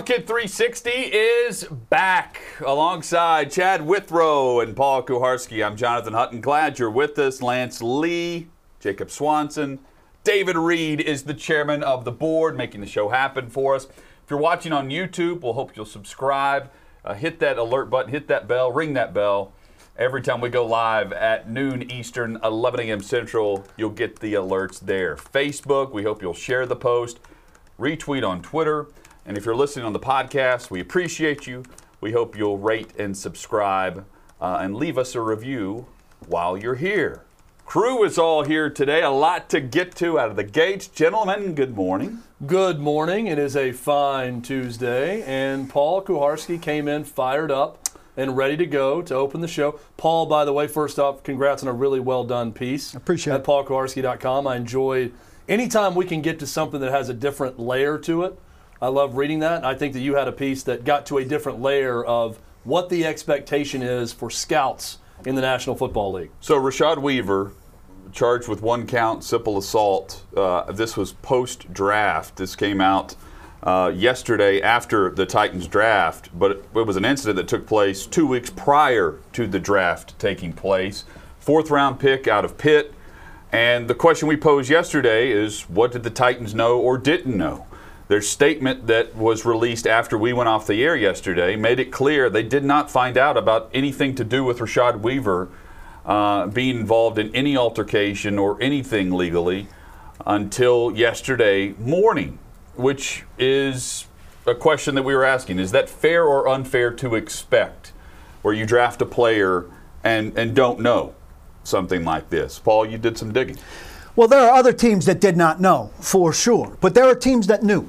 Outkick 360 is back alongside Chad Withrow and Paul Kuharsky. I'm Jonathan Hutton. Glad you're with us. Lance Lee, Jacob Swanson, David Reed is the chairman of the board, making the show happen for us. If you're watching on YouTube, we'll hope you'll subscribe, uh, hit that alert button, hit that bell, ring that bell. Every time we go live at noon Eastern, 11 a.m. Central, you'll get the alerts there. Facebook, we hope you'll share the post, retweet on Twitter. And if you're listening on the podcast, we appreciate you. We hope you'll rate and subscribe uh, and leave us a review while you're here. Crew is all here today. A lot to get to out of the gates. Gentlemen, good morning. Good morning. It is a fine Tuesday, and Paul Kuharsky came in fired up and ready to go to open the show. Paul, by the way, first off, congrats on a really well done piece. Appreciate at it. paulkuharsky.com. I enjoy anytime we can get to something that has a different layer to it. I love reading that. I think that you had a piece that got to a different layer of what the expectation is for scouts in the National Football League. So, Rashad Weaver, charged with one count simple assault. Uh, this was post draft. This came out uh, yesterday after the Titans draft, but it, it was an incident that took place two weeks prior to the draft taking place. Fourth round pick out of Pitt. And the question we posed yesterday is what did the Titans know or didn't know? Their statement that was released after we went off the air yesterday made it clear they did not find out about anything to do with Rashad Weaver uh, being involved in any altercation or anything legally until yesterday morning, which is a question that we were asking. Is that fair or unfair to expect where you draft a player and, and don't know something like this? Paul, you did some digging. Well, there are other teams that did not know for sure, but there are teams that knew.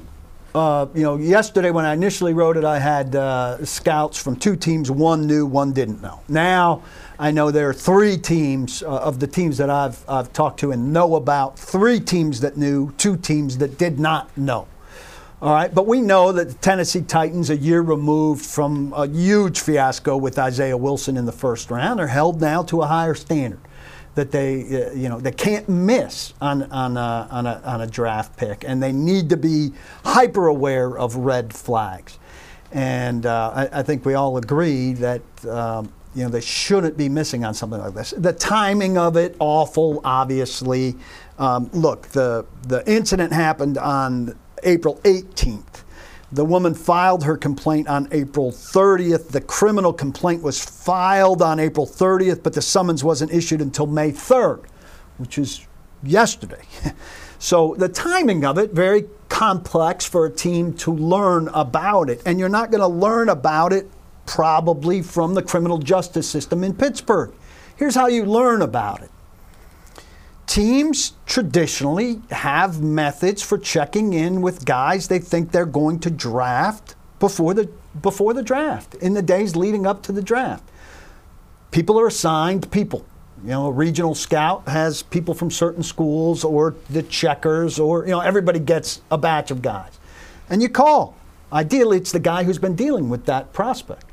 Uh, you know, yesterday when I initially wrote it, I had uh, scouts from two teams. One knew, one didn't know. Now I know there are three teams uh, of the teams that I've, I've talked to and know about. Three teams that knew, two teams that did not know. All right, but we know that the Tennessee Titans, a year removed from a huge fiasco with Isaiah Wilson in the first round, are held now to a higher standard that they, uh, you know, they can't miss on on a, on a on a draft pick, and they need to be hyper aware of red flags. And uh, I, I, think we all agree that. Um, you know, they shouldn't be missing on something like this. The timing of it, awful, obviously. Um, look, the, the incident happened on April 18th. The woman filed her complaint on April 30th. The criminal complaint was filed on April 30th, but the summons wasn't issued until May 3rd, which is yesterday. so the timing of it, very complex for a team to learn about it. And you're not going to learn about it probably from the criminal justice system in Pittsburgh. Here's how you learn about it teams traditionally have methods for checking in with guys they think they're going to draft before the before the draft in the days leading up to the draft. People are assigned people. You know a regional scout has people from certain schools or the checkers or you know everybody gets a batch of guys. And you call. Ideally it's the guy who's been dealing with that prospect.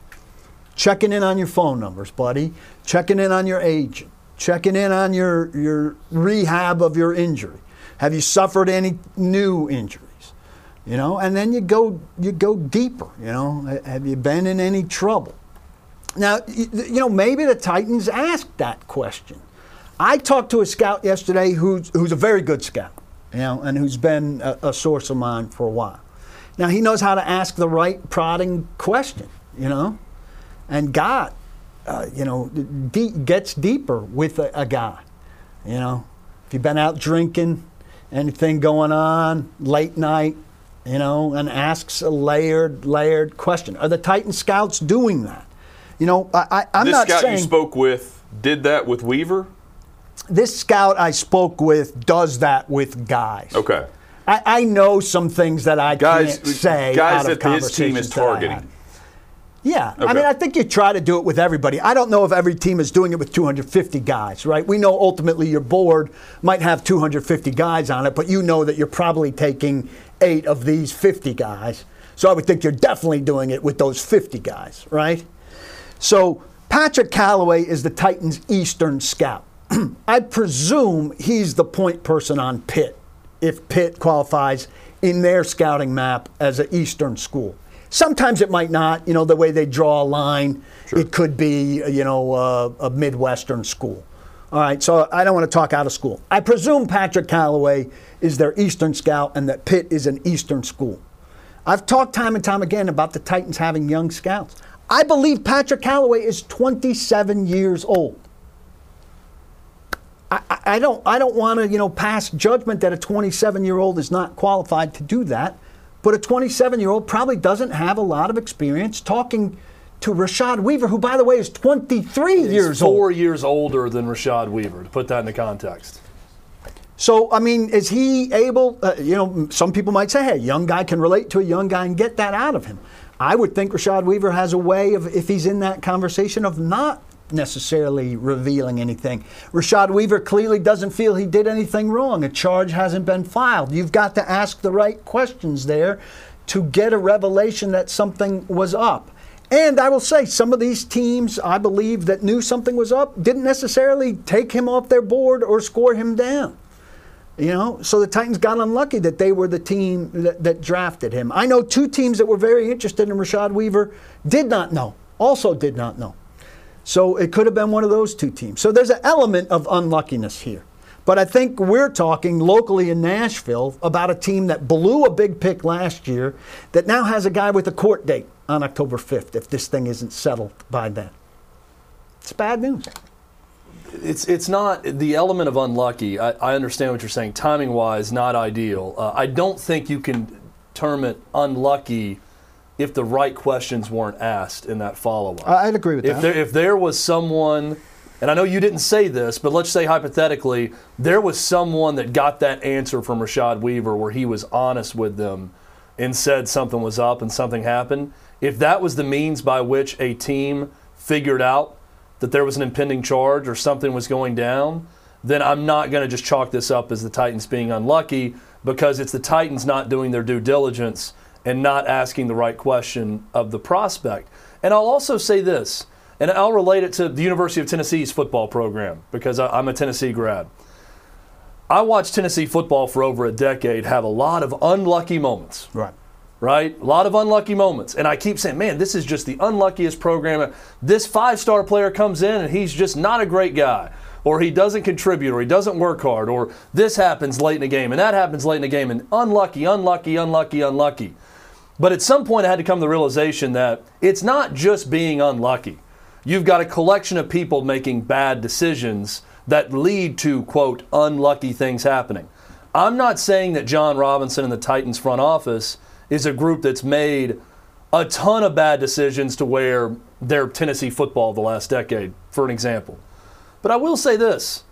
Checking in on your phone numbers buddy. Checking in on your agent checking in on your, your rehab of your injury. Have you suffered any new injuries? You know, and then you go you go deeper. You know, have you been in any trouble? Now, you know, maybe the Titans asked that question. I talked to a scout yesterday who's who's a very good scout, you know, and who's been a, a source of mine for a while. Now he knows how to ask the right prodding question, you know, and got uh, you know, gets deeper with a, a, guy. You know, if you've been out drinking, anything going on late night, you know, and asks a layered, layered question. Are the Titan scouts doing that? You know, I, I, am this not scout saying you spoke with did that with Weaver. this scout I spoke with does that with guys. Okay. I, I know some things that I Guys, can't say guys out of that his team is conversations that I targeting. Yeah, I mean, I think you try to do it with everybody. I don't know if every team is doing it with 250 guys, right? We know ultimately your board might have 250 guys on it, but you know that you're probably taking eight of these 50 guys. So I would think you're definitely doing it with those 50 guys, right? So Patrick Calloway is the Titans' Eastern scout. I presume he's the point person on Pitt, if Pitt qualifies in their scouting map as an Eastern school. Sometimes it might not, you know, the way they draw a line. It could be, you know, uh, a Midwestern school. All right, so I don't want to talk out of school. I presume Patrick Callaway is their Eastern scout and that Pitt is an Eastern school. I've talked time and time again about the Titans having young scouts. I believe Patrick Callaway is 27 years old. I, I- I don't, I don't want to, you know, pass judgment that a 27 year old is not qualified to do that. But a 27 year old probably doesn't have a lot of experience talking to Rashad Weaver, who, by the way, is 23 He's years four old. years older than Rashad Weaver, to put that into context. So, I mean, is he able? Uh, you know, some people might say, hey, a young guy can relate to a young guy and get that out of him. I would think Rashad Weaver has a way of, if he's in that conversation, of not necessarily revealing anything. Rashad Weaver clearly doesn't feel he did anything wrong. A charge hasn't been filed. You've got to ask the right questions there to get a revelation that something was up. And I will say, some of these teams, I believe, that knew something was up, didn't necessarily take him off their board or score him down. You know, so the Titans got unlucky that they were the team that, that drafted him. I know two teams that were very interested in Rashad Weaver did not know, also did not know. So it could have been one of those two teams. So there's an element of unluckiness here. But I think we're talking locally in Nashville about a team that blew a big pick last year that now has a guy with a court date on October 5th if this thing isn't settled by then. It's bad news. It's it's not the element of unlucky. I, I understand what you're saying. Timing wise, not ideal. Uh, I don't think you can term it unlucky if the right questions weren't asked in that follow up. I- I'd agree with if that. there if there was someone, and I know you didn't say this, but let's say hypothetically there was someone that got that answer from Rashad Weaver where he was honest with them and said something was up and something happened. If that was the means by which a team figured out that there was an impending charge or something was going down, then I'm not going to just chalk this up as the Titans being unlucky because it's the Titans not doing their due diligence and not asking the right question of the prospect. And I'll also say this, and I'll relate it to the University of Tennessee's football program because I- I'm a Tennessee grad. I watched Tennessee football for over a decade have a lot of unlucky moments Right. right? A lot of unlucky moments. And I keep saying, man, this is just the unluckiest program. This five star player comes in and he's just not a great guy, or he doesn't contribute, or he doesn't work hard, or this happens late in the game, and that happens late in the game, and unlucky, unlucky, unlucky, unlucky. But at some point, I had to come to the realization that it's not just being unlucky. You've got a collection of people making bad decisions that lead to, quote, unlucky things happening. I'm not saying that John Robinson and the Titans front office is a group that's made a ton of bad decisions to where they're Tennessee football the last decade, for an example. But I will say this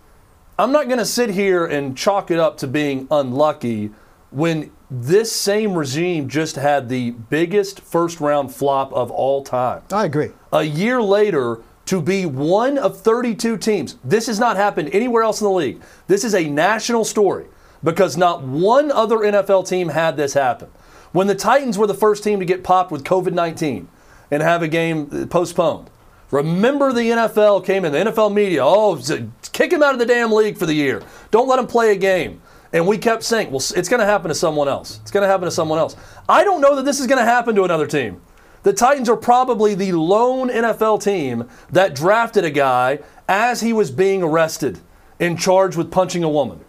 I'm not going to sit here and chalk it up to being unlucky when this same regime just had the biggest first round flop of all time. I agree. A year later, to be one of 32 teams, this has not happened anywhere else in the league. This is a national story because not one other NFL team had this happen. When the Titans were the first team to get popped with COVID 19 and have a game postponed, remember the NFL came in, the NFL media, oh, kick him out of the damn league for the year. Don't let him play a game. And we kept saying, well, it's going to happen to someone else. It's going to happen to someone else. I don't know that this is going to happen to another team. The Titans are probably the lone NFL team that drafted a guy as he was being arrested and charged with punching a woman.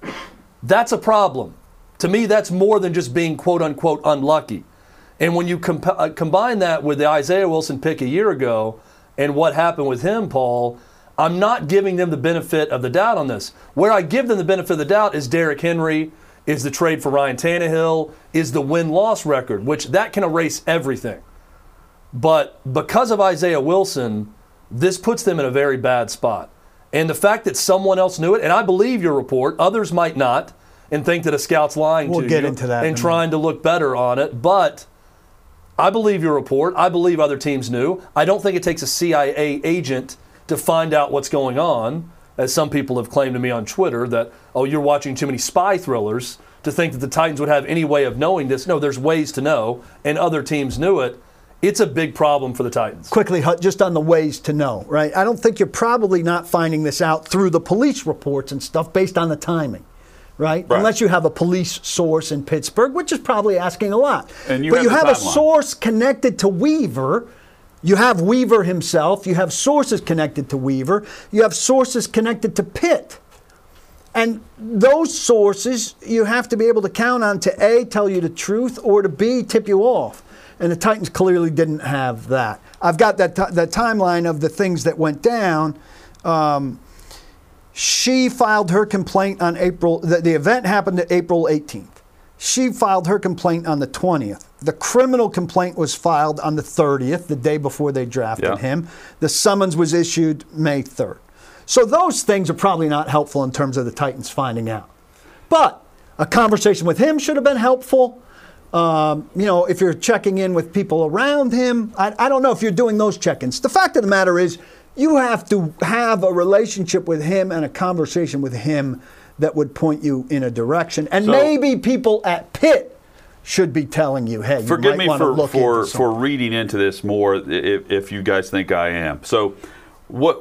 That's a problem. To me, that's more than just being quote unquote unlucky. And when you comp- uh, combine that with the Isaiah Wilson pick a year ago and what happened with him, Paul, I'm not giving them the benefit of the doubt on this. Where I give them the benefit of the doubt is Derrick Henry is the trade for Ryan Tannehill, is the win loss record, which that can erase everything. But because of Isaiah Wilson, this puts them in a very bad spot. And the fact that someone else knew it, and I believe your report, others might not, and think that a scout's lying We'll to get you into that and trying to look better on it. But I believe your report. I believe other teams knew. I don't think it takes a CIA agent to find out what's going on, as some people have claimed to me on Twitter that, oh, you're watching too many spy thrillers to think that the Titans would have any way of knowing this. No, there's ways to know, and other teams knew it. It's a big problem for the Titans. quickly, Hut, just on the ways to know, right? I don't think you're probably not finding this out through the police reports and stuff based on the timing, right? Right. Unless you have a police source in Pittsburgh, which is probably asking a lot. And you but have you have a timeline. source connected to Weaver. You have Weaver himself. You have sources connected to Weaver. You have sources connected to Pitt. And those sources you have to be able to count on to A, tell you the truth, or to B, tip you off. And the Titans clearly didn't have that. I've got that, ti- that timeline of the things that went down. Um, she filed her complaint on April, the, the event happened April 18th. She filed her complaint on the 20th. The criminal complaint was filed on the 30th, the day before they drafted Yeah. him. The summons was issued May 3rd. So those things are probably not helpful in terms of the Titans finding out. But a conversation with him should have been helpful. Um, you know, if you're checking in with people around him, I, I don't know if you're doing those check ins. The fact of the matter is, you have to have a relationship with him and a conversation with him that would point you in a direction. And So- maybe people at Pitt should be telling you, hey, you Forgive might me want to for look for, into for reading into this more if, if you guys think I am. So, what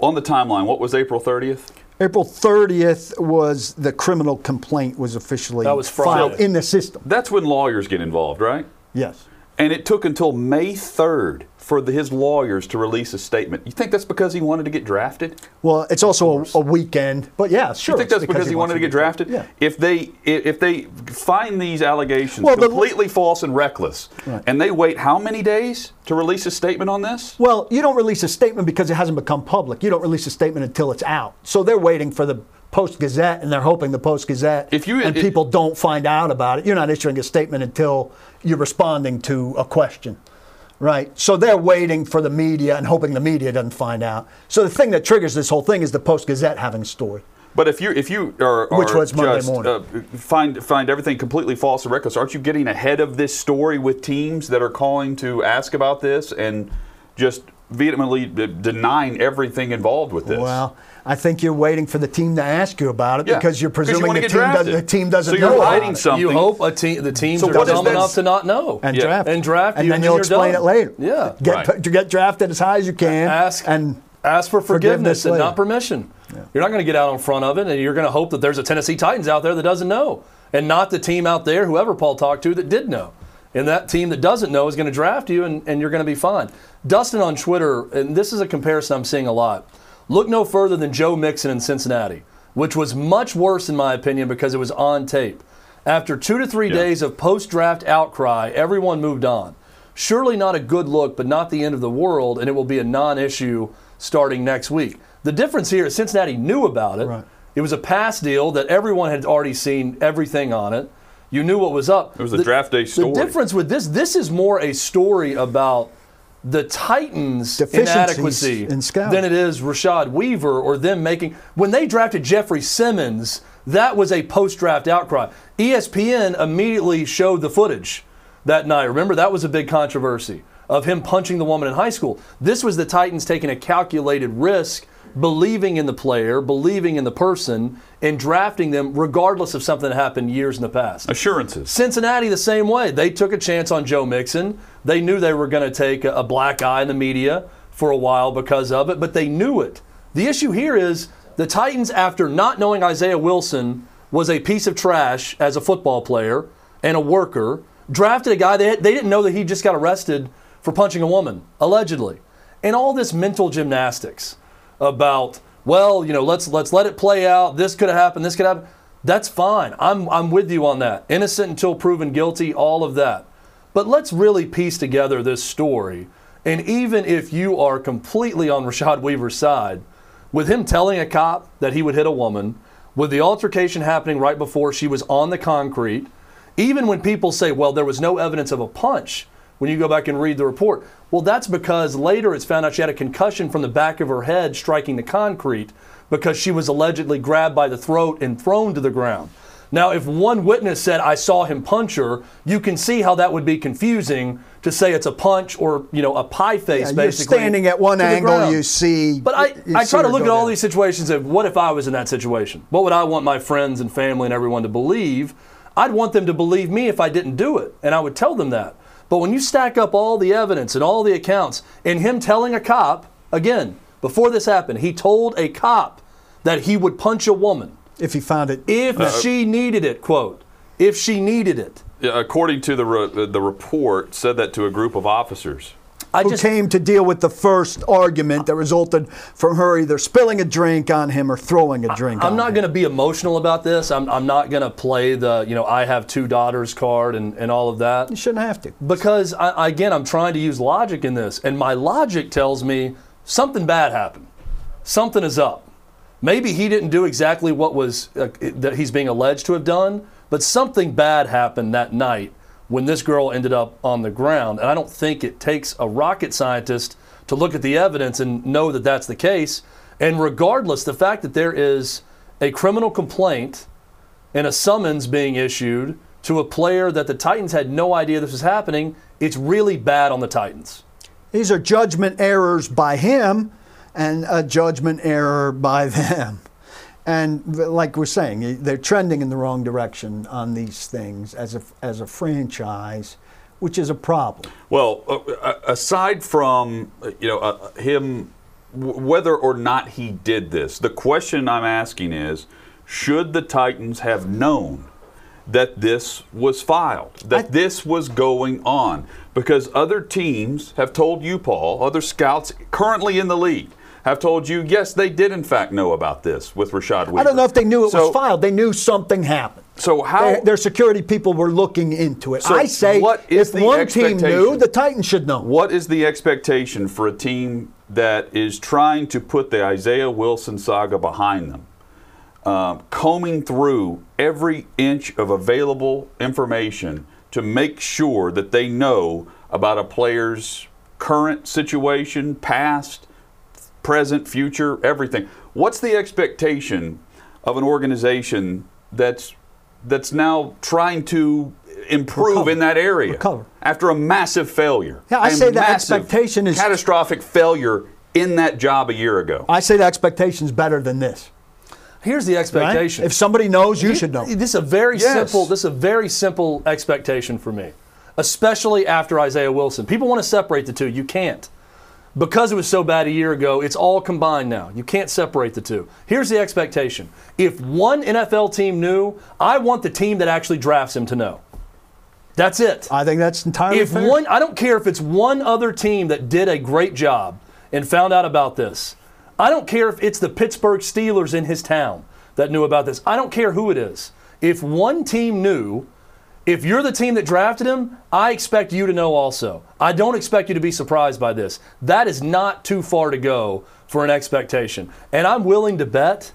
on the timeline? What was April 30th? April 30th was the criminal complaint was officially That was filed in the system. That's when lawyers get involved, right? Yes. And it took until May 3rd for the, his lawyers to release a statement. You think that's because he wanted to get drafted? Well, it's also a, a weekend, but yeah, sure. You think that's because, he wanted to get drafted? Yeah. If they if they find these allegations Well, the- completely false and reckless, Right. and they wait how many days to release a statement on this? Well, you don't release a statement because it hasn't become public. You don't release a statement until it's out. So they're waiting for the Post Gazette, and they're hoping the Post Gazette If you- and it- people don't find out about it. You're not issuing a statement until you're responding to a question, right? So they're waiting for the media and hoping the media doesn't find out. So the thing that triggers this whole thing is the Post Gazette having a story. But if you if you are, Which was Monday just, morning. Uh, find find everything completely false and reckless, aren't you getting ahead of this story with teams that are calling to ask about this and just vehemently denying everything involved with this? Well, I think you're waiting for the team to ask you about it Yeah, because you're presuming wanna the get team, does, drafted. the team doesn't So you're know about hiding it. something. You hope a team, the teams so are dumb enough to not know. and Yeah. draft And draft and you, then and you'll explain done. it later. Yeah. get Right. to get drafted as high as you can. ask and ask for forgiveness forgiveness, and not permission. You're not going to get out in front of it, and you're going to hope that there's a Tennessee Titans out there that doesn't know, and not the team out there, whoever Paul talked to, that did know. And that team that doesn't know is going to draft you, and, and you're going to be fine. Dustin on Twitter, and this is a comparison I'm seeing a lot. Look no further than Joe Mixon in Cincinnati, which was much worse in my opinion because it was on tape. After two to three Yeah. days of post-draft outcry, everyone moved on. Surely not a good look, but not the end of the world, and it will be a non-issue starting next week. The difference here is Cincinnati knew about it. Right. It was a pass deal that everyone had already seen everything on it. You knew what was up. It was a draft day story. The difference with this, this is more a story about the Titans' inadequacy in than it is Rashad Weaver or them making. When they drafted Jeffrey Simmons, that was a post-draft outcry. E ESPN immediately showed the footage that night. Remember that was a big controversy of him punching the woman in high school. This was the Titans taking a calculated risk, believing in the player, believing in the person, and drafting them regardless of something that happened years in the past. Assurances. Cincinnati the same way. They took a chance on Joe Mixon. They knew they were going to take a, black eye in the media for a while because of it, but they knew it. The issue here is the Titans, after not knowing Isaiah Wilson was a piece of trash as a football player and a worker, drafted a guy that they didn't know that he just got arrested for punching a woman, allegedly. And all this mental gymnastics about, well, you know, let's let's let it play out. This could have happened, this could happen. That's fine. I'm I'm with you on that. Innocent until proven guilty, all of that. But let's really piece together this story. And even if you are completely on Rashad Weaver's side, with him telling a cop that he would hit a woman, with the altercation happening right before she was on the concrete, even when people say, well, there was no evidence of a punch, when you go back and read the report, well, that's because later it's found out she had a concussion from the back of her head striking the concrete because she was allegedly grabbed by the throat and thrown to the ground. Now, if one witness said, I saw him punch her, you can see how that would be confusing to say it's a punch or, you know, a pie face, Yeah, basically. You're standing at one angle, ground. you see. But I, I try to look at all down. these situations of what if I was in that situation? What would I want my friends and family and everyone to believe? I'd want them to believe me if I didn't do it, and I would tell them that. But when you stack up all the evidence and all the accounts, and him telling a cop, again, before this happened, he told a cop that he would punch a woman If he found it. if uh, she needed it, quote, if she needed it. Yeah, According to the re- the report, said that to a group of officers. I who just came to deal with the first argument that resulted from her either spilling a drink on him or throwing a drink on him. I'm not going to be emotional about this. I'm, I'm not going to play the, you know, I have two daughters card and, and all of that. You shouldn't have to. Because, I, again, I'm trying to use logic in this. And my logic tells me something bad happened. Something is up. Maybe he didn't do exactly what was uh, that he's being alleged to have done, but something bad happened that night when this girl ended up on the ground. And I don't think it takes a rocket scientist to look at the evidence and know that that's the case. And regardless, the fact that there is a criminal complaint and a summons being issued to a player that the Titans had no idea this was happening, it's really bad on the Titans. These are judgment errors by him and a judgment error by them. And like we're saying, they're trending in the wrong direction on these things as a, as a franchise, which is a problem. Well, uh, uh, aside from uh, you know uh, him, w- whether or not he did this, the question I'm asking is, should the Titans have known that this was filed, that I- this was going on? Because other teams have told you, Paul, other scouts currently in the league have told you, yes, they did in fact know about this with Rashad Weaver. I don't know if they knew it So- was filed. They knew something happened. So how- their, their security people were looking into it? So I say, what is if one team knew, the Titans should know. What is the expectation for a team that is trying to put the Isaiah Wilson saga behind them? Um, combing through every inch of available information to make sure that they know about a player's current situation, past, present, future, everything. What's the expectation of an organization that's that's now trying to improve Recover. in that area Recover. after a massive failure? Yeah, I A say the massive, expectation is- catastrophic failure in that job a year ago. I say the expectation is better than this. Here's the right? expectation. If somebody knows, you should know. This is a very Yes. simple. This is a very simple expectation for me, especially after Isaiah Wilson. People want to separate the two. You can't. Because it was so bad a year ago, it's all combined now. You can't separate the two. Here's the expectation. If one NFL team knew, I want the team that actually drafts him to know. That's it. I think that's entirely if fair. one, I don't care if it's one other team that did a great job and found out about this. I don't care if it's the Pittsburgh Steelers in his town that knew about this. I don't care who it is. If one team knew, if you're the team that drafted him, I expect you to know also. I don't expect you to be surprised by this. That is not too far to go for an expectation. And I'm willing to bet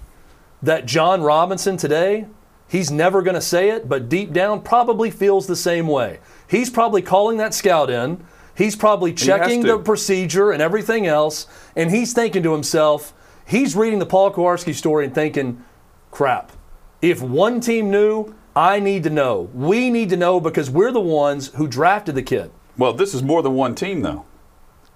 that John Robinson today, he's never going to say it, but deep down probably feels the same way. He's probably calling that scout in. He's probably checking the procedure and everything else, and he's thinking to himself, he's reading the Paul Kuharsky story and thinking, crap. If one team knew, I need to know. We need to know because we're the ones who drafted the kid. well, this is more than one team, though.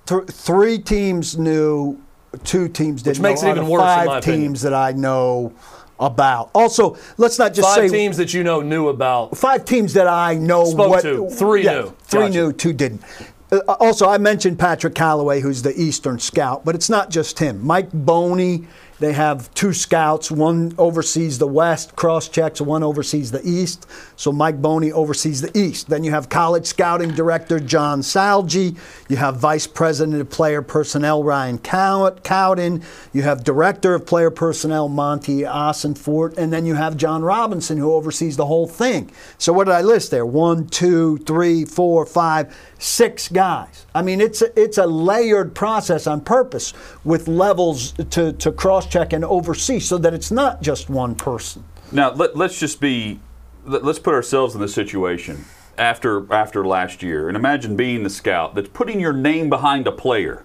Th- three teams knew, two teams didn't. Which makes know, it even of worse, in Five my opinion. teams that I know about. Also, let's not just Five say teams that you know knew about. five teams that I know Spoke what to. Three yeah, knew. Three Gotcha. knew, two didn't. Uh, also, I mentioned Patrick Calloway, who's the Eastern scout, but it's not just him. Mike Boney, they have two scouts. One oversees the West, cross checks, one oversees the East. So Mike Boney oversees the East. Then you have college scouting director John Salgi. You have vice president of player personnel Ryan Cow- Cowden. You have director of player personnel Monti Ossenfort. And then you have John Robinson, who oversees the whole thing. So what did I list there? One, two, three, four, five, six guys. I mean, it's a, it's a layered process on purpose with levels to, to cross check and oversee so that it's not just one person. Now let, let's just be let, us put ourselves in the situation after after last year, and imagine being the scout that's putting your name behind a player,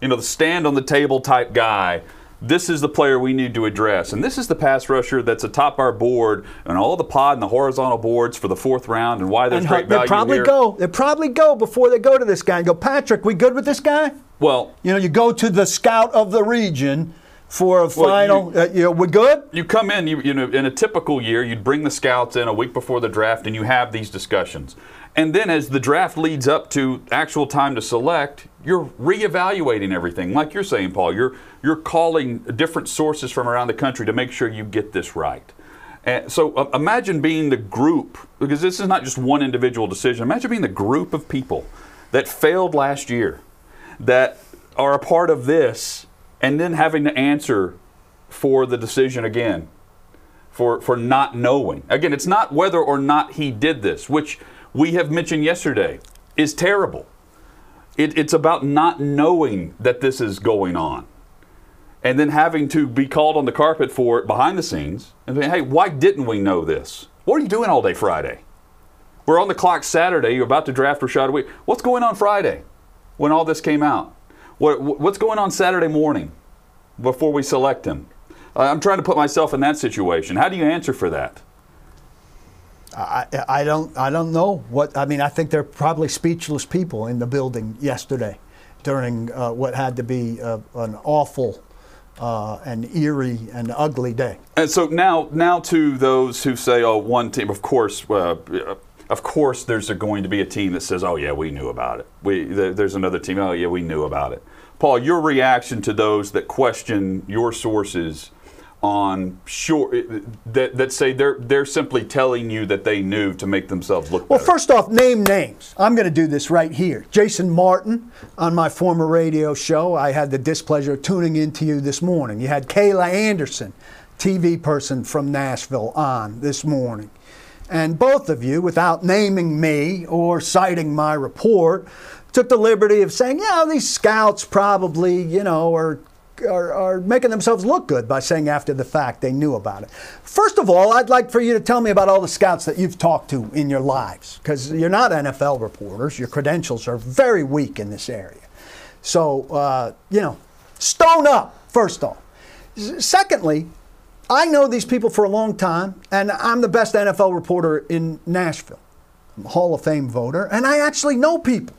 you know, the stand on the table type guy. This is the player we need to address, and this is the pass rusher that's atop our board and all the pod and the horizontal boards for the fourth round, and why there's And great they value probably here. go. They probably go before they go to this guy and go, Patrick, we good with this guy? Well, You know, you go to the scout of the region for a Well, final. you- uh, you know, we good? you come in, you, you know, in a typical year, you'd bring the scouts in a week before the draft, and you have these discussions. And then, as the draft leads up to actual time to select, you're reevaluating everything. Like you're saying, Paul, you're you're calling different sources from around the country to make sure you get this right. And so, uh, imagine being the group, because this is not just one individual decision. Imagine being the group of people that failed last year, that are a part of this, and then having to answer for the decision again for, for not knowing. Again, it's not whether or not he did this, which we have mentioned yesterday is terrible. It, it's about not knowing that this is going on and then having to be called on the carpet for it behind the scenes and say, hey, why didn't we know this? What are you doing all day Friday? We're on the clock Saturday. You're about to draft Rashad. What's going on Friday when all this came out? What, what's going on Saturday morning before we select him? Uh, I'm trying to put myself in that situation. How do you answer for that? I, I don't I don't know what I mean. I think there are probably speechless people in the building yesterday during uh, what had to be uh, an awful uh, and eerie and ugly day. And so now, now to those who say, "Oh, one team." Of course, uh, of course, there's going to be a team that says, "Oh, yeah, we knew about it." We there's another team. Oh, yeah, we knew about it. Paul, your reaction to those that question your sources on sure that that say they're they're simply telling you that they knew to make themselves look Well, better. first off, name names. I'm going to do this right here. Jason Martin on my former radio show. I had the displeasure of tuning into you this morning. You had Kayla Anderson, TV person from Nashville, on this morning. And both of you, without naming me or citing my report, took the liberty of saying, yeah, these scouts probably, you know, are are, are, making themselves look good by saying after the fact they knew about it. First of all, I'd like for you to tell me about all the scouts that you've talked to in your lives, because you're not NFL reporters. Your credentials are very weak in this area. So, uh, you know, stone up, first off. Secondly, I know these people for a long time, and I'm the best NFL reporter in Nashville. I'm a Hall of Fame voter, and I actually know people.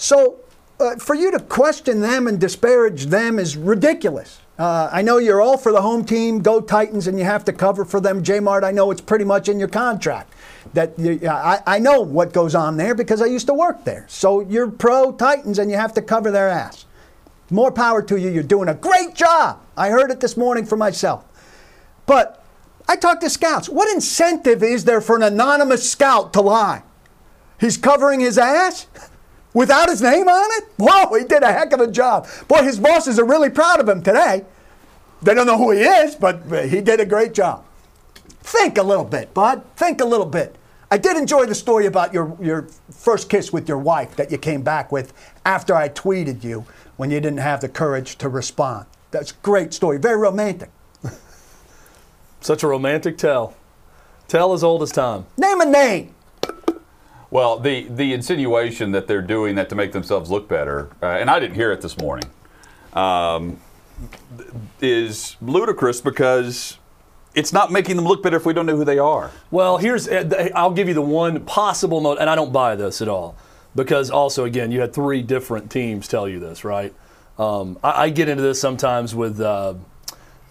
So, uh, for you to question them and disparage them is ridiculous. Uh, I know you're all for the home team, go Titans, and you have to cover for them. J Mart, I know it's pretty much in your contract. That you, I, I know what goes on there because I used to work there. So you're pro Titans and you have to cover their ass. More power to you. You're doing a great job. I heard it this morning for myself. But I talked to scouts. What incentive is there for an anonymous scout to lie? He's covering his ass without his name on it? Whoa, he did a heck of a job. Boy, his bosses are really proud of him today. They don't know who he is, but uh, he did a great job. Think a little bit, bud. Think a little bit. I did enjoy the story about your, your first kiss with your wife that you came back with after I tweeted you when you didn't have the courage to respond. That's a great story. Very romantic. Such a romantic tale. Tell as old as time. Name a name. Well, the the insinuation that they're doing that to make themselves look better, uh, and I didn't hear it this morning, um, is ludicrous because it's not making them look better if we don't know who they are. Well, here's uh, I'll give you the one possible note, and I don't buy this at all because also again you had three different teams tell you this, right? Um, I, I, get into this sometimes with. Uh,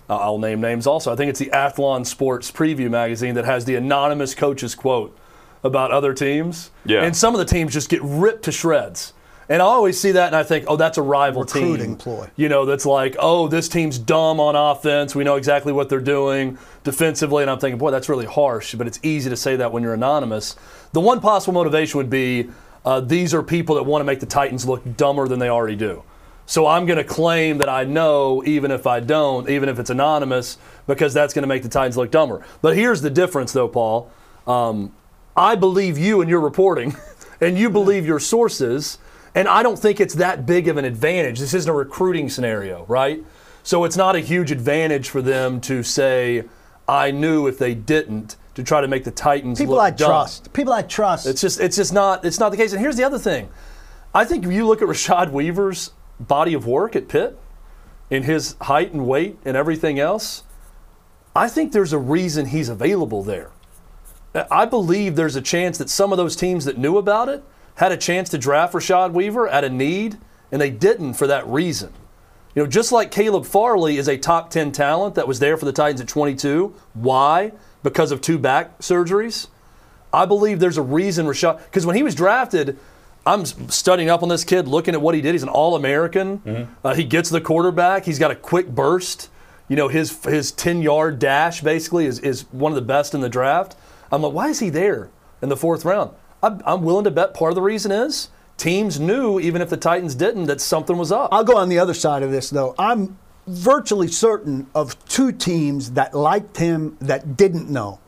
I'll name names also. I think it's the Athlon Sports Preview magazine that has the anonymous coach's quote about other teams. Yeah. And some of the teams just get ripped to shreds. And I always see that and I think, oh, that's a rival Recruiting team. ploy. You know, that's like, oh, this team's dumb on offense. We know exactly what they're doing defensively. And I'm thinking, boy, that's really harsh. But it's easy to say that when you're anonymous. The one possible motivation would be uh, these are people that want to make the Titans look dumber than they already do. So I'm going to claim that I know, even if I don't, even if it's anonymous, because that's going to make the Titans look dumber. But here's the difference, though, Paul. Um, I believe you and your reporting, and you believe your sources, and I don't think it's that big of an advantage. This isn't a recruiting scenario, right? So it's not a huge advantage for them to say, I knew if they didn't, to try to make the Titans People I dumb. trust. People I trust. It's just it's just not it's not the case. And here's the other thing. I think if you look at Rashad Weaver's body of work at Pitt, in his height and weight and everything else, I think there's a reason he's available there. I believe there's a chance that some of those teams that knew about it had a chance to draft Rashad Weaver at a need, and they didn't for that reason. You know, just like Caleb Farley is a top 10 talent that was there for the Titans at 22. Why? Because of two back surgeries. I believe there's a reason Rashad, because when he was drafted, I'm studying up on this kid, looking at what he did. He's an All American. Uh, he gets the quarterback. He's got a quick burst. You know, his his 10 yard dash basically is, is one of the best in the draft. I'm like, why is he there in the fourth round? I'm, willing to bet part of the reason is teams knew, even if the Titans didn't, that something was up. I'll go on the other side of this, though. I'm virtually certain of two teams that liked him that didn't know.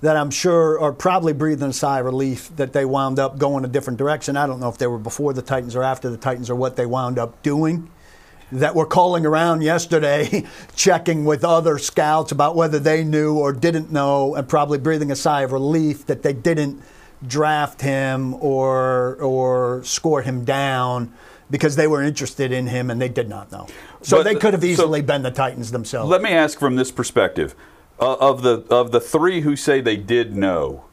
That I'm sure are probably breathing a sigh of relief that they wound up going a different direction. I don't know if they were before the Titans or after the Titans or what they wound up doing. That were calling around yesterday, checking with other scouts about whether they knew or didn't know, and probably breathing a sigh of relief that they didn't draft him or or score him down because they were interested in him and they did not know. So But they could have so- easily been the Titans themselves. Let me ask from this perspective: uh, of the of the three who say they did know,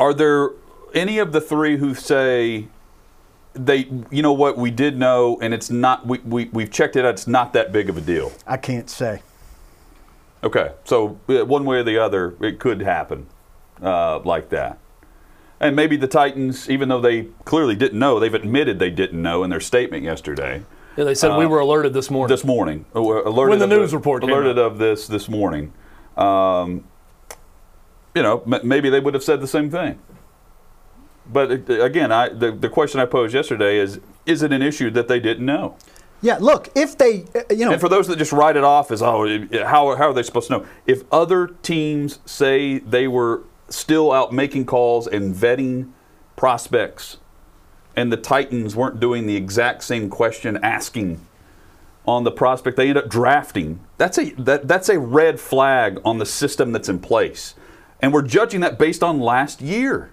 are there any of the three who say they, you know what, we did know, and it's not, we, we we've checked it out, it's not that big of a deal. I can't say. Okay, so uh, one way or the other, it could happen uh, like that. And maybe the Titans, even though they clearly didn't know, they've admitted they didn't know in their statement yesterday. Yeah, they said we were alerted this morning. This morning, uh, alerted When the of news report came alerted out. of this this morning. Um, you know, m- maybe they would have said the same thing. But uh, again, I, the the question I posed yesterday is: Is it an issue that they didn't know? Yeah, look, if they, uh, you know, And for those that just write it off as, oh, how, how are they supposed to know? If other teams say they were still out making calls and vetting prospects, and the Titans weren't doing the exact same question asking on the prospect, they end up drafting. That's a that, that's a red flag on the system that's in place, and we're judging that based on last year.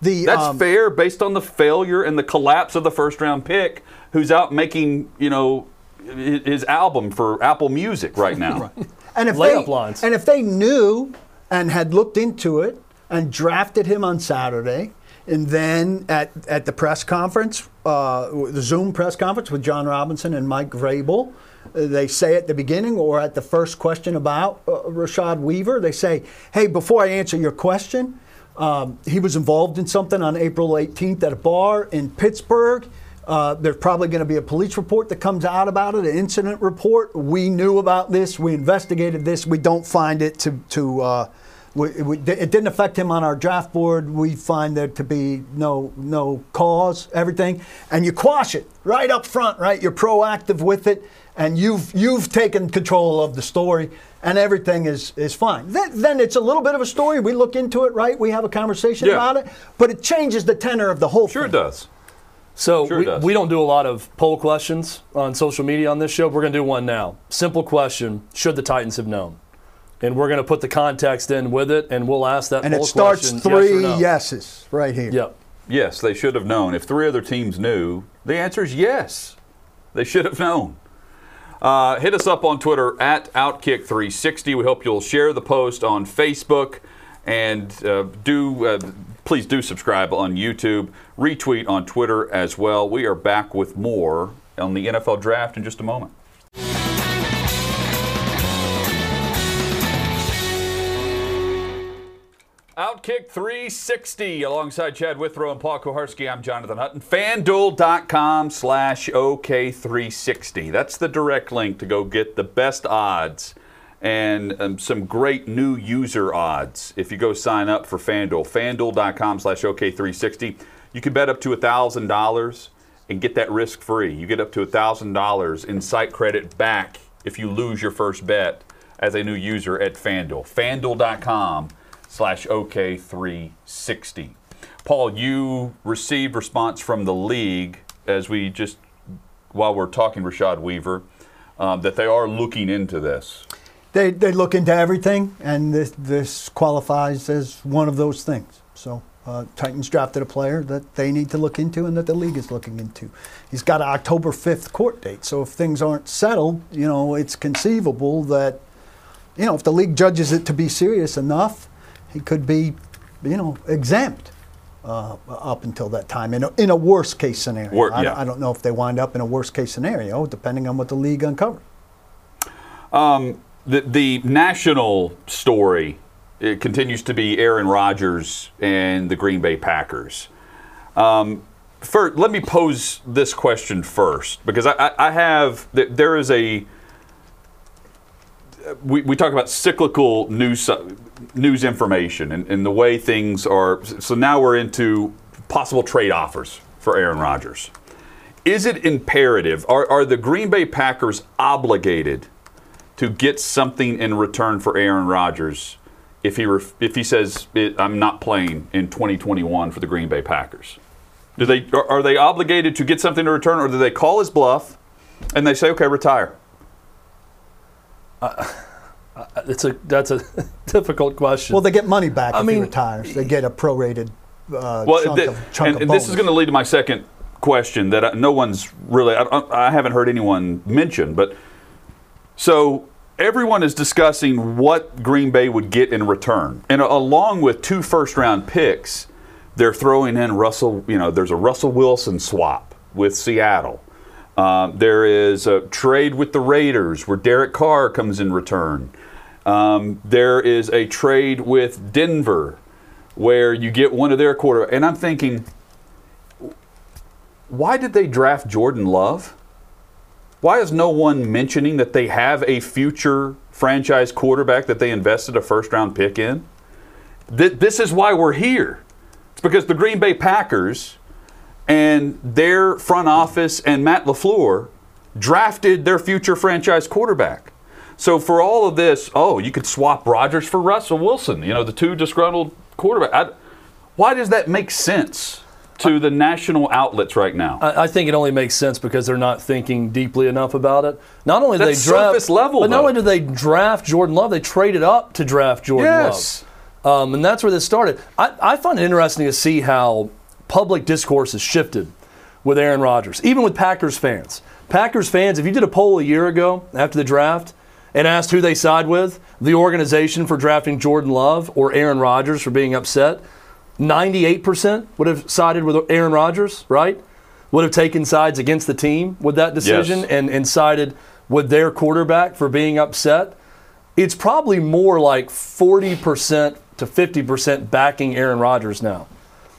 The That's um, fair based on the failure and the collapse of the first round pick, who's out making you know his album for Apple Music right now. And if Layup they, lines. And if they knew and had looked into it and drafted him on Saturday, and then at, at the press conference, uh, the Zoom press conference with John Robinson and Mike Vrabel, uh, they say at the beginning or at the first question about uh, Rashad Weaver, they say, "Hey, before I answer your question." Um, he was involved in something on April 18th at a bar in Pittsburgh. Uh, there's probably going to be a police report that comes out about it, an incident report. We knew about this. We investigated this. We don't find it to. to uh, we, we, it didn't affect him on our draft board. We find there to be no no cause, everything, and you quash it right up front. Right, you're proactive with it, and you've you've taken control of the story, and everything is is fine. Then, then it's a little bit of a story. We look into it, right? We have a conversation Yeah. about it, but it changes the tenor of the whole Sure, it thing. does. So Sure we, does. we don't do a lot of poll questions on social media on this show. We're going to do one now. Simple question: Should the Titans have known? And we're going to put the context in with it, and we'll ask that And poll it starts question. three yes no. yeses right here. Yep. Yes, they should have known. If three other teams knew, the answer is yes. They should have known. Uh, hit us up on Twitter at Outkick360. We hope you'll share the post on Facebook and uh, do uh, please do subscribe on YouTube, retweet on Twitter as well. We are back with more on the NFL draft in just a moment. Outkick 360 alongside Chad Withrow and Paul Kuharsky. I'm Jonathan Hutton. FanDuel.com slash OK360. That's the direct link to go get the best odds and um, some great new user odds if you go sign up for FanDuel. FanDuel.com slash OK360. You can bet up to $1,000 and get that risk free. You get up to $1,000 in site credit back if you lose your first bet as a new user at FanDuel. FanDuel.com slash OK360. Paul, you received response from the league as we just, while we're talking Rashad Weaver. um, that they are looking into this. They, they look into everything, and this, this qualifies as one of those things. So uh, Titans drafted a player that they need to look into and that the league is looking into. He's got an October 5th court date, so if things aren't settled, you know, it's conceivable that, you know, if the league judges it to be serious enough, he could be, you know, exempt. Uh, up until that time, in a, in a worst case scenario. Wor- I, yeah. I don't know if they wind up in a worst case scenario, depending on what the league uncovers. The, the national story it continues to be Aaron Rodgers and the Green Bay Packers. Um, first, let me pose this question first because I, I, I have there is a we, we talk about cyclical news uh, news information and, and the way things are. So now we're into possible trade offers for Aaron Rodgers. Is it imperative? Are, are the Green Bay Packers obligated to get something in return for Aaron Rodgers if he ref, if he says I'm not playing in 2021 for the Green Bay Packers? Do they are, are they obligated to get something in return, or do they call his bluff and they say, okay, retire? It's a that's a difficult question. Well, they get money back I if mean, he retires. They get a prorated uh, Well, chunk th- of, chunk and, of and this is going to lead to my second question that I, no one's really, I, I haven't heard anyone mention, but so everyone is discussing what Green Bay would get in return. And along with two first round picks, they're throwing in Russell, you know, there's a Russell Wilson swap with Seattle. Um, there is a trade with the Raiders where Derek Carr comes in return. Um, there is a trade with Denver where you get one of their quarter. And I'm thinking, why did they draft Jordan Love? Why is no one mentioning that they have a future franchise quarterback that they invested a first round pick in? Th- this is why we're here. It's because the Green Bay Packers and their front office and Matt LaFleur drafted their future franchise quarterback. So for all of this, oh, you could swap Rodgers for Russell Wilson, you know, the two disgruntled quarterback. I, why does that make sense to the national outlets right now? I, I think it only makes sense because they're not thinking deeply enough about it. Not only did That's they draft, level, but not only did they draft Jordan Love, they traded up to draft Jordan Yes. Love, um, and that's where this started. I, I find it interesting to see how public discourse has shifted with Aaron Rodgers, even with Packers fans. Packers fans, if you did a poll a year ago after the draft and asked who they side with, the organization for drafting Jordan Love or Aaron Rodgers for being upset, 98% would have sided with Aaron Rodgers, right? Would have taken sides against the team with that decision Yes. and, and sided with their quarterback for being upset. It's probably more like 40% to 50% backing Aaron Rodgers now,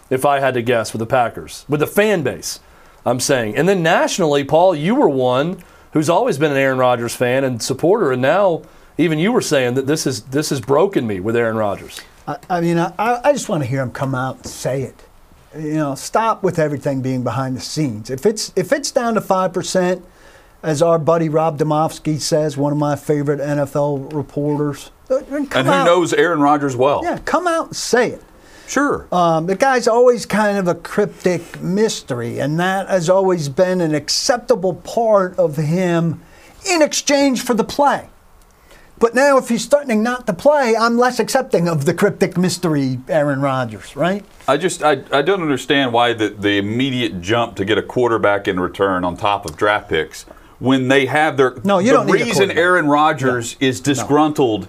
if I had to guess, with the Packers, with the fan base, I'm saying. And then nationally, Paul, you were one who's always been an Aaron Rodgers fan and supporter, and now even you were saying that this is this has broken me with Aaron Rodgers. I, I mean, I, I just want to hear him come out and say it. You know, stop with everything being behind the scenes. If it's if it's down to five percent, as our buddy Rob Demovsky says, one of my favorite NFL reporters, then come and who out- knows Aaron Rodgers well? Yeah, come out and say it. Sure. Um, the guy's always kind of a cryptic mystery, and that has always been an acceptable part of him in exchange for the play. But now, if he's starting not to play, I'm less accepting of the cryptic mystery, Aaron Rodgers, right? I just I, I don't understand why the, the immediate jump to get a quarterback in return on top of draft picks when they have their No, you the don't reason. Aaron Rodgers is disgruntled.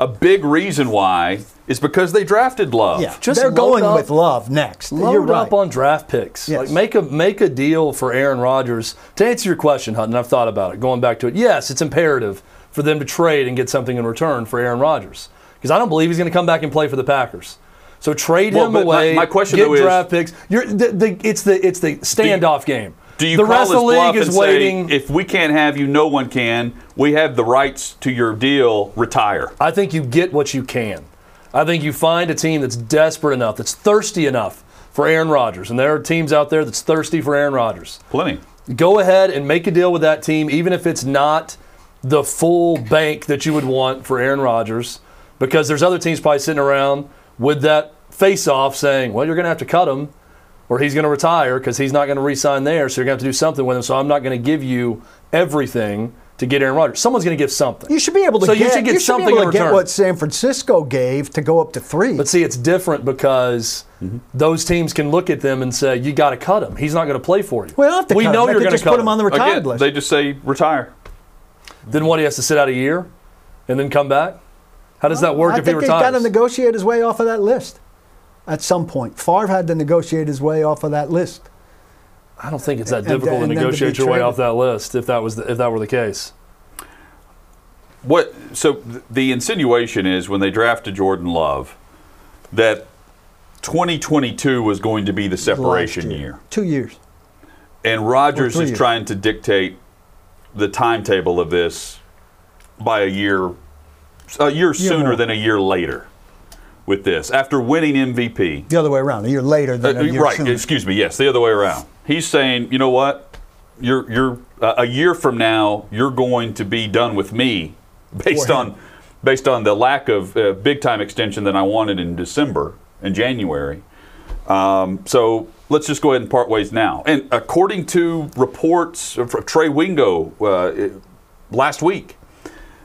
A big reason why is because they drafted Love. Yeah, Just they're going up- with love next. Load You're right. up on draft picks. Yes. Like make a make a deal for Aaron Rodgers. To answer your question, Hutton, I've thought about it. Going back to it, yes, it's imperative for them to trade and get something in return for Aaron Rodgers because I don't believe he's going to come back and play for the Packers. So trade Well, him but my- away. my question, get though, is- draft picks. You're, the, the, it's the it's the standoff game. Do you the rest of the league is waiting? say, if we can't have you, no one can. We have the rights to your deal. Retire. I think you get what you can. I think you find a team that's desperate enough, that's thirsty enough for Aaron Rodgers, and there are teams out there that's thirsty for Aaron Rodgers. Plenty. go ahead and make a deal with that team, even if it's not the full bank that you would want for Aaron Rodgers, because there's other teams probably sitting around with that face off saying, well, you're going to have to cut him or he's going to retire because he's not going to re sign there, so you're going to have to do something with him. So I'm not going to give you everything to get Aaron Rodgers. Someone's going to give something. You should be able to so get, you should get you should something be able in to get what San Francisco gave to go up to three. But see, it's different because mm-hmm. those teams can look at them and say, "You got to cut him. He's not going to play for you." we don't have to we cut know him. You're going to cut put him on the retired Again, list. they just say retire. Then what? He has to sit out a year and then come back. How does that work I if he think he's got to negotiate his way off of that list at some point. Favre had to negotiate his way off of that list. I don't think it's that And- difficult and to then to be negotiate your way off that list if that was the, if that were the case. What? So th- the insinuation is when they drafted Jordan Love that 2022 was going to be the separation Last year. Two years. and Rodgers is years. trying to dictate the timetable of this by a year, a year sooner more. than a year later. With this, after winning MVP, The other way around. A year later than Uh, a year right? sooner. Excuse me. Yes, the other way around. He's saying, you know what? You're you're uh, a year from now, you're going to be done with me, based on based on the lack of uh, big time extension that I wanted in December and January. Um, so let's just go ahead and part ways now. And according to reports of Trey Wingo uh, last week,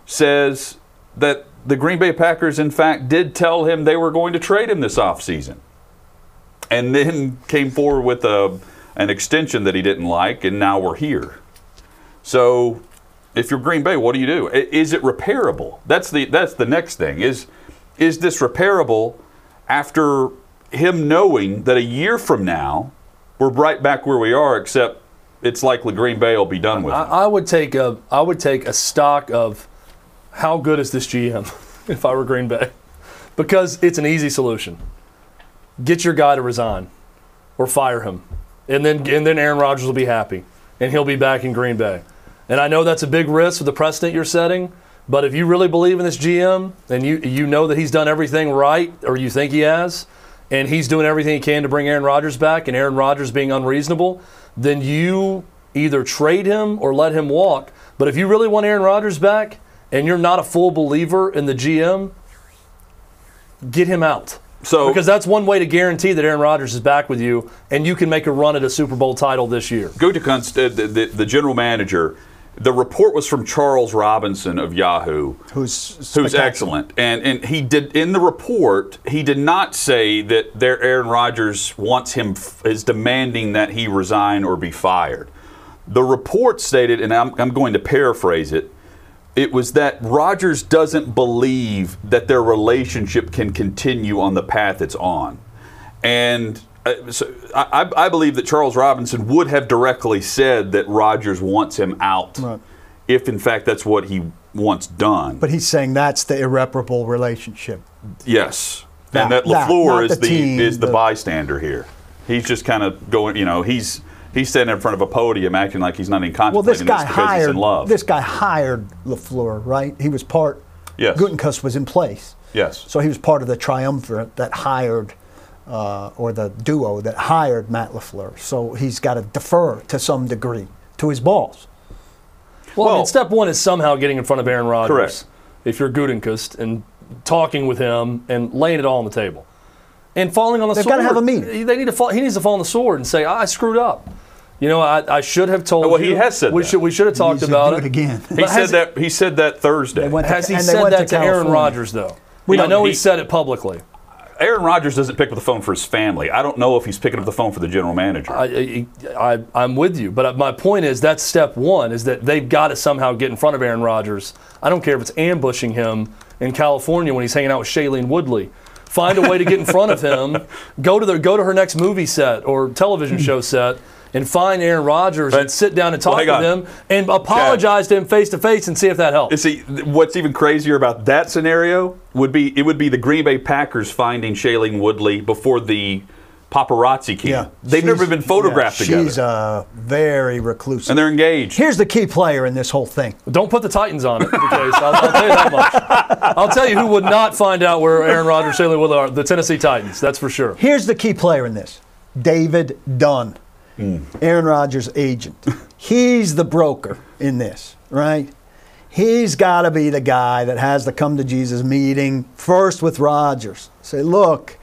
says that the Green Bay Packers, in fact, did tell him they were going to trade him this offseason. And then came forward with a, an extension that he didn't like, and now we're here. So, if you're Green Bay, what do you do? Is it repairable? That's the that's the next thing. Is is this repairable after him knowing that a year from now we're right back where we are, except it's likely Green Bay will be done with I, him. I would take a I would take a stock of how good is this GM if I were Green Bay, because it's an easy solution. Get your guy to resign, or fire him, and then and then Aaron Rodgers will be happy, and he'll be back in Green Bay. And I know that's a big risk with the precedent you're setting, but if you really believe in this GM and you you know that he's done everything right, or you think he has, and he's doing everything he can to bring Aaron Rodgers back, and Aaron Rodgers being unreasonable, then you either trade him or let him walk. But if you really want Aaron Rodgers back and you're not a full believer in the GM, get him out. So- because that's one way to guarantee that Aaron Rodgers is back with you and you can make a run at a Super Bowl title this year. Gutekunst, uh, the, the, the general manager, the report was from Charles Robinson of Yahoo. Who's who's excellent. And and he did in the report he did not say that their Aaron Rodgers wants him is demanding that he resign or be fired. The report stated, and I'm, I'm going to paraphrase it. It was that Rodgers doesn't believe that their relationship can continue on the path it's on, and uh, so I, I believe that Charles Robinson would have directly said that Rodgers wants him out, Right. if in fact that's what he wants done. But he's saying that's the irreparable relationship. Yes, That- and that that, Lafleur not is the the, team, is the, the- bystander here. He's just kind of going, you know, he's he's standing in front of a podium acting like he's not even Well, this guy this hired in love. this guy hired Lafleur, right? He was part. Yes. Gutekunst was in place, yes, so he was part of the triumvirate that hired, uh, or the duo that hired Matt Lafleur. So he's got to defer to some degree to his boss. Well, I mean, step one is somehow getting in front of Aaron Rodgers. Correct. If you're Gutekunst and talking with him and laying it all on the table, and falling on the sword. They've gotta have a meeting. They need to fall. He needs to fall on the sword and say, "I screwed up." You know, I, I should have told Oh, well, you. he has said we that. should we should have talked needs about it it again. he said has- that he said that Thursday. To- Has he said that to, Aaron Rodgers though? We I don't- know he, he- said it publicly. Aaron Rodgers doesn't pick up the phone for his family. I don't know if he's picking up the phone for the general manager. I, I, I, I'm with you, but my point is that's step one: is that they've got to somehow get in front of Aaron Rodgers. I don't care if it's ambushing him in California when he's hanging out with Shailene Woodley. Find a way to get in front of him. Go to the go to her next movie set or television show set. And find Aaron Rodgers and sit down and talk hang with on. him and apologize to him face to face and see if that helps. See, what's even crazier about that scenario would be it would be the Green Bay Packers finding Shailene Woodley before the paparazzi came. Yeah, They've never been photographed yeah, together, She's uh, very reclusive. and they're engaged. Here's the key player in this whole thing. Don't put the Titans on it I'll, I'll tell you that much. I'll tell you who would not find out where Aaron Rodgers, Shailene Woodley are. The Tennessee Titans. That's for sure. Here's the key player in this David Dunn, Aaron Rodgers' agent. He's the broker in this, right? He's got to be the guy that has the come to Jesus meeting first with Rodgers. Say, look,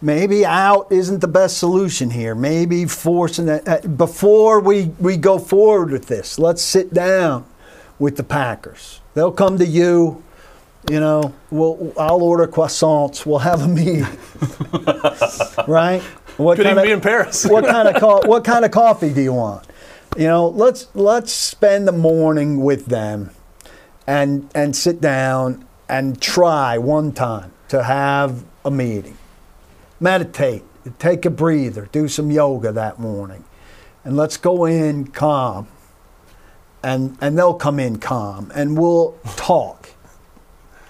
maybe out isn't the best solution here. Maybe forcing that uh, before we, we go forward with this. Let's sit down. with the Packers. They'll come to you. You know, we'll, I'll order croissants. We'll have a meeting, right? What Could even kinda- be in Paris. what kind of co- what kind of coffee do you want? You know, let's let's spend the morning with them, and and sit down and try one time to have a meeting. Meditate, take a breather, do some yoga that morning, and let's go in calm. And and they'll come in calm, and we'll talk.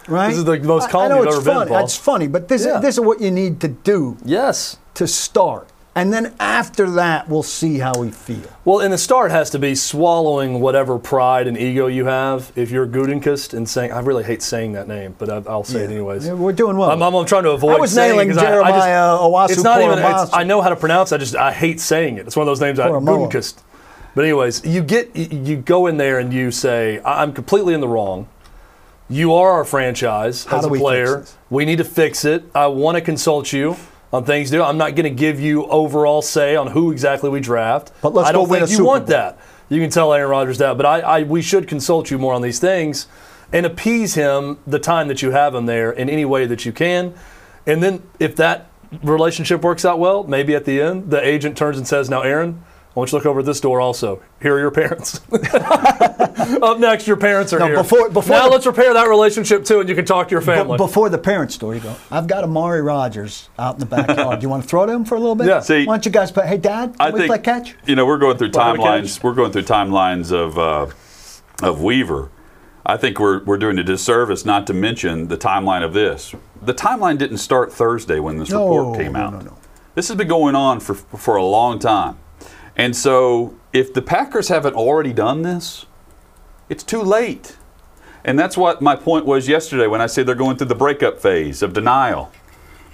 Right? This is the most I- calm I know you've it's ever been, funny. Paul. It's funny, but this Yeah. is this is what you need to do Yes. To start. And then after that, we'll see how we feel. Well, in the start has to be swallowing whatever pride and ego you have. If you're Gutekunst and saying, I really hate saying that name, but I, I'll say it anyways. Yeah, we're doing well. I'm, I'm, trying to avoid. I was nailing 'cause I- I just- Jeremiah Owusu It's not even. It's, I know how to pronounce. it, I just I hate saying it. It's one of those names. I. Gutekunst. But anyways, you get you go in there and you say, "I- I'm completely in the wrong. You are our franchise How as a player. We need to fix it. I want to consult you on things do. I'm not going to give you overall say on who exactly we draft. But let's I don't go think you Super want Bowl. that. You can tell Aaron Rodgers that, but I, I we should consult you more on these things and appease him the time that you have him there in any way that you can. And then if that relationship works out well, maybe at the end the agent turns and says, "Now, Aaron." I want you to look over at this door also. Here are your parents. Up next, your parents are No, here. before- before now the- let's repair that relationship too, and you can talk to your But family. before the parent story, you go, I've got Amari Rodgers out in the backyard. do you want to throw to him for a little bit? Yeah. See, Why don't you guys play, hey, Dad, I can we think play catch? you know we're going through timelines. We're going through timelines of uh, of Weaver. I think we're we're doing a disservice not to mention the timeline of this. The timeline didn't start Thursday when this No, report came out. no, no, no. This has been going on for for a long time, and so if the Packers haven't already done this, it's too late. And that's what my point was yesterday when I said they're going through the breakup phase of denial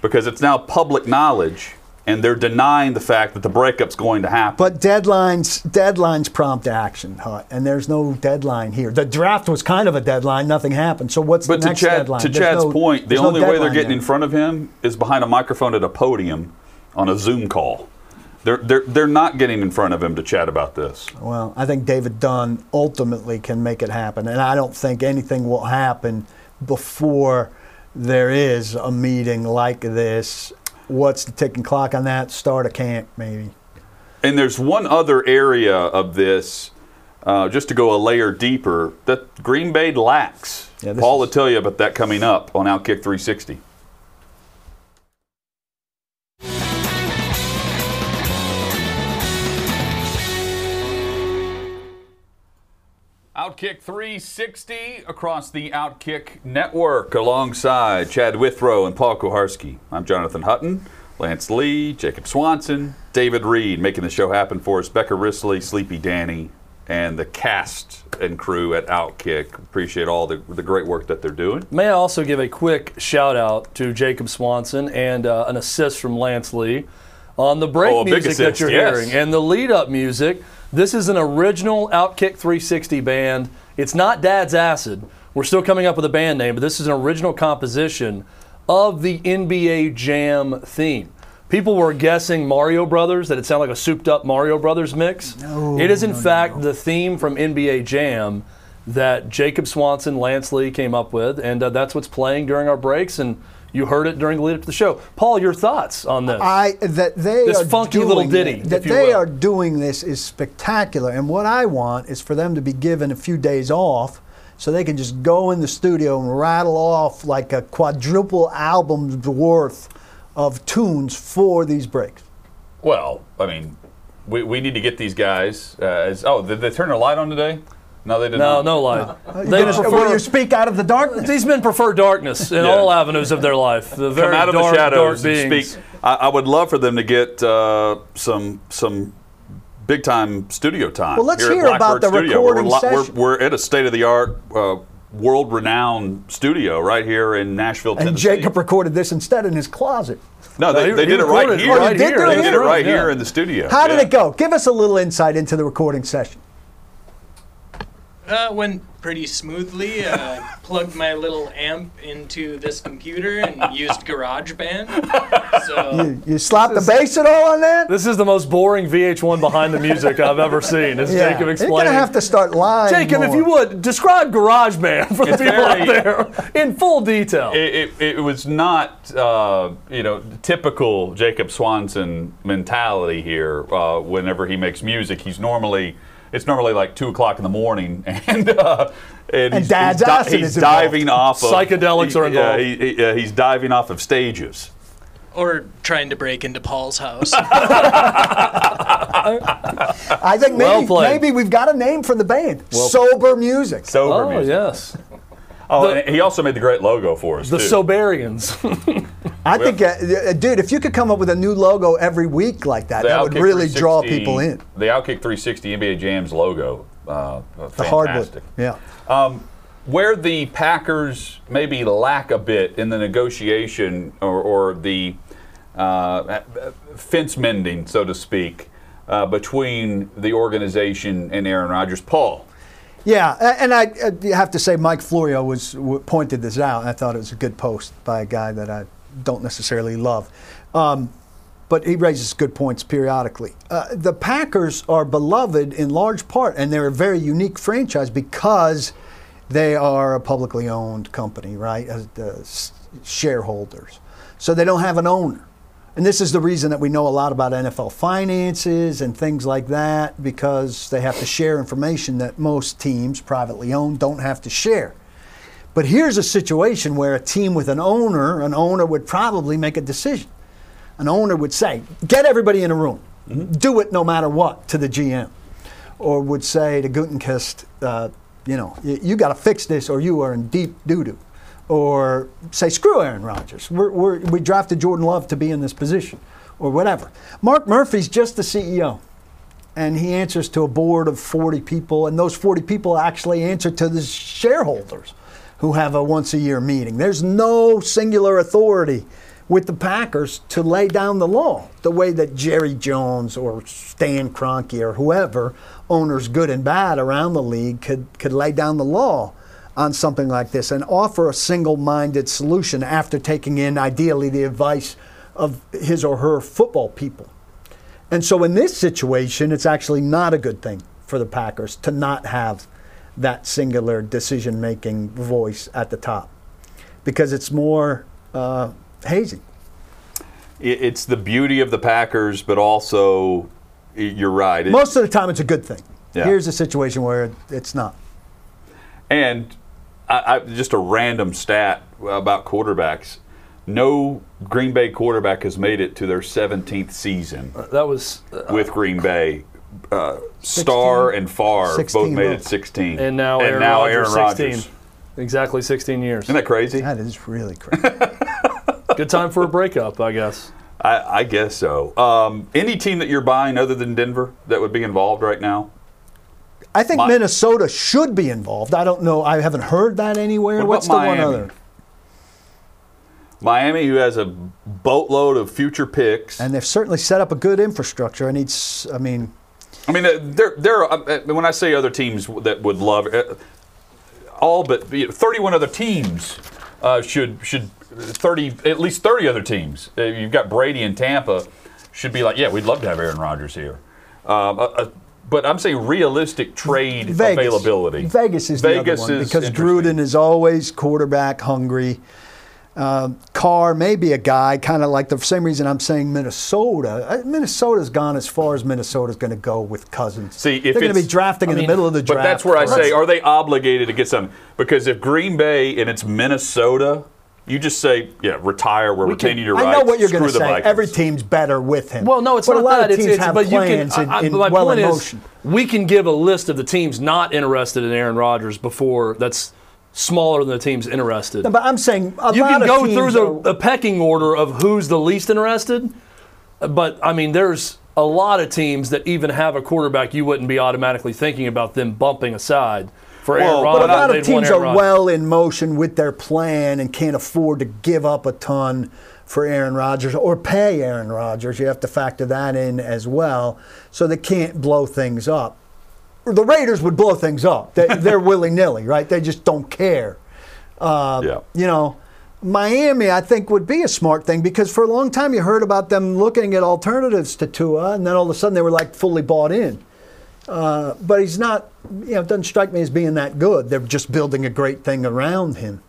because it's now public knowledge and they're denying the fact that the breakup's going to happen. But deadlines, deadlines prompt action, Hut, and there's no deadline here. The draft was kind of a deadline. Nothing happened. So what's But the to, next Chad, deadline? to There's Chad's no- point, the there's no only way they're getting there. in front of him is behind a microphone at a podium on a Zoom call. They're, they're, they're not getting in front of him to chat about this. Well, I think David Dunn ultimately can make it happen, and I don't think anything will happen before there is a meeting like this. What's the ticking clock on that? Start a camp, maybe. And there's one other area of this, uh, just to go a layer deeper, that Green Bay lacks. Yeah, Paul will tell you about that coming up on Outkick 360. Outkick 360 across the Outkick network alongside Chad Withrow and Paul Kuharsky. I'm Jonathan Hutton, Lance Lee, Jacob Swanson, David Reed making the show happen for us, Becca Risley, Sleepy Danny, and the cast and crew at Outkick. Appreciate all the, the great work that they're doing. May I also give a quick shout out to Jacob Swanson and uh, an assist from Lance Lee on the break Oh, a big music that you're yes. hearing and the lead up music. This is an original Outkick 360 band. It's not Dad's Acid. We're still coming up with a band name, but this is an original composition of the NBA Jam theme. People were guessing Mario Brothers, that it sounded like a souped up Mario Brothers mix. it is, in fact, the theme from NBA Jam that Jacob Swanson, Lance Lee came up with, and uh, that's what's playing during our breaks. And you heard it during the lead up to the show. Paul, your thoughts on this? I that they This are funky doing little ditty, it- that if you they will. are doing this is spectacular. And what I want is for them to be given a few days off, so they can just go in the studio and rattle off like a quadruple album's worth of tunes for these breaks. Well, I mean, we, we need to get these guys. Uh, as, oh, did they turn their light on today? No, they did no, not. no no lie. You They gonna- prefer- will you speak out of the darkness? these men prefer darkness in Yeah. all avenues of their life. The very Come out of dark, the shadows and beings. speak. I, I would love for them to get uh, some some big time studio time. Well, let's here at hear about the Studio. recording we're, session. We're, we're at a state of the art, uh, world renowned studio right here in Nashville, Tennessee. And Jacob recorded this instead in his closet. no, they, they did it right recorded it here. right here. They in did the it right room, here in the studio. How did Yeah. it go? Give us a little insight into the recording session. Uh, went pretty smoothly. Uh, plugged my little amp into this computer and used GarageBand. So You, you slap the bass at all on that? This is the most boring VH1 behind the music I've ever seen. Is Yeah. Jacob You're gonna have to start lying. Jacob, if you would describe GarageBand for the It's people very- out there in full detail. It, it, it was not, uh, you know, typical Jacob Swanson mentality here. Uh, whenever he makes music, he's normally it's normally like two o'clock in the morning, and uh, and, he's, Dad's he's, di- acid he's is diving off. Of, Psychedelics are Yeah, involved. he, he, uh, he's diving off of stages. or trying to break into Paul's house. I think maybe played. maybe we've got a name for the band. Sober music. Sober oh music. yes, Oh, The- and he also made the great logo for us the too. Soberians. I think, uh, uh, dude, if you could come up with a new logo every week like that, that would really draw people in. The Outkick 360 NBA Jams logo, uh, The hardwood. fantastic. Yeah. where the Packers maybe lack a bit in the negotiation or, or the uh, fence mending, so to speak, uh, between the organization and Aaron Rodgers. Paul, Yeah, and I, I have to say, Mike Florio was pointed this out. I thought it was a good post by a guy that I don't necessarily love, um, but he raises good points periodically. Uh, the Packers are beloved in large part, and they're a very unique franchise because they are a publicly owned company, right? As the shareholders, so they don't have an owner. And this is the reason that we know a lot about NFL finances and things like that because they have to share information that most teams, privately owned, don't have to share. But here's a situation where a team with an owner, an owner would probably make a decision. An owner would say, get everybody in a room, do it no matter what to the GM. Or would say to Gutekunst, uh, you know, you, you got to fix this or you are in deep doo doo or say, screw Aaron Rodgers. We're, we're, we drafted Jordan Love to be in this position, or whatever. Mark Murphy's just the CEO, and he answers to a board of 40 people, and those 40 people actually answer to the shareholders who have a once a year meeting. There's no singular authority with the Packers to lay down the law the way that Jerry Jones or Stan Kroenke or whoever, owners good and bad around the league, could, could lay down the law on something like this and offer a single minded solution after taking in, ideally, the advice of his or her football people. And so in this situation, it's actually not a good thing for the Packers to not have that singular decision making voice at the top because it's more uh, hazy. it's the beauty of the Packers, but also you're right. It- Most of the time, it's a good thing. Yeah. Here's a situation where it's not. And I, I, just a random stat about quarterbacks. No Green Bay quarterback has made it to their 17th season that was, uh, with Green Bay. Uh, Starr and Favre 16 both made though. it 16. and now and Aaron now Rodgers, Aaron 16, Rodgers. exactly 16 years. Isn't that crazy? That is really crazy. Good time for a breakup, I guess. I, I guess so. Um, any team that you're buying other than Denver that would be involved right now? I think Mi- Minnesota should be involved. I don't know. I haven't heard that anywhere. What What's about the one other? Miami, who has a boatload of future picks. And they've certainly set up a good infrastructure. I need. s- I mean, I mean, uh, there, there. Are, uh, when I say other teams that would love, uh, all but you know, 31 other teams uh, should should 30 at least 30 other teams. Uh, you've got Brady and Tampa should be like, yeah, we'd love to have Aaron Rodgers here. Um, uh, uh, but I'm saying realistic trade Vegas. availability. Vegas is the Vegas other one because. Gruden is always quarterback hungry. Um, Carr may be a guy, kind of like the same reason I'm saying Minnesota. Uh, Minnesota's gone as far as Minnesota's going to go with Cousins. See, if they're going to be it's- drafting in I the middle of the draft, But draft. that's where I Let's- say, are they obligated to get something? Because if Green Bay and it's Minnesota, you just say, yeah, retire. We're retaining your I know what you're going to say. Vikings. Every team's better with him. Well, no, it's but not a lot that. of teams it's have but you can. plans in, I, I, in my well point in is, we can give a list of the teams not interested in Aaron Rodgers before that's smaller than the teams interested. No, but I'm saying a you can go through the, are- the pecking order of who's the least interested, but I mean, there's a lot of teams that even have a quarterback you wouldn't be automatically thinking about them bumping aside for Well, Aaron Rodgers. But a lot of teams are well in motion with their plan and can't afford to give up a ton for Aaron Rodgers or pay Aaron Rodgers. You have to factor that in as well. So they can't blow things up. The Raiders would blow things up. They, they're willy nilly, right? They just don't care. Uh, yeah. You know, Miami, I think, would be a smart thing because for a long time you heard about them looking at alternatives to Tua, and then all of a sudden they were like fully bought in. Uh, but he's not, you know, it doesn't strike me as being that good. They're just building a great thing around him.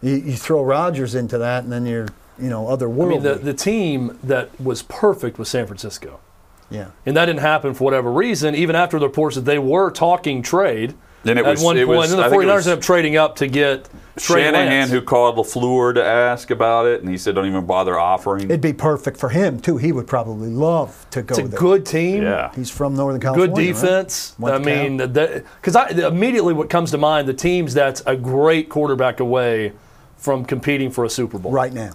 You, you throw Rodgers into that, and then you're, you know, other world. I mean, the, the team that was perfect was San Francisco. Yeah. And that didn't happen for whatever reason, even after the reports that they were talking trade. Then it at was- one it point, was- and then the think it 49ers ended up trading up to get Trey Shanahan, Lance. who called LaFleur to ask about it, and he said, "Don't even bother offering." It'd be perfect for him, too. He would probably love to go It's a there. good team. yeah, He's from Northern California. Good defense. Right? I mean, because I immediately what comes to mind the teams that's a great quarterback away from competing for a Super Bowl. right now.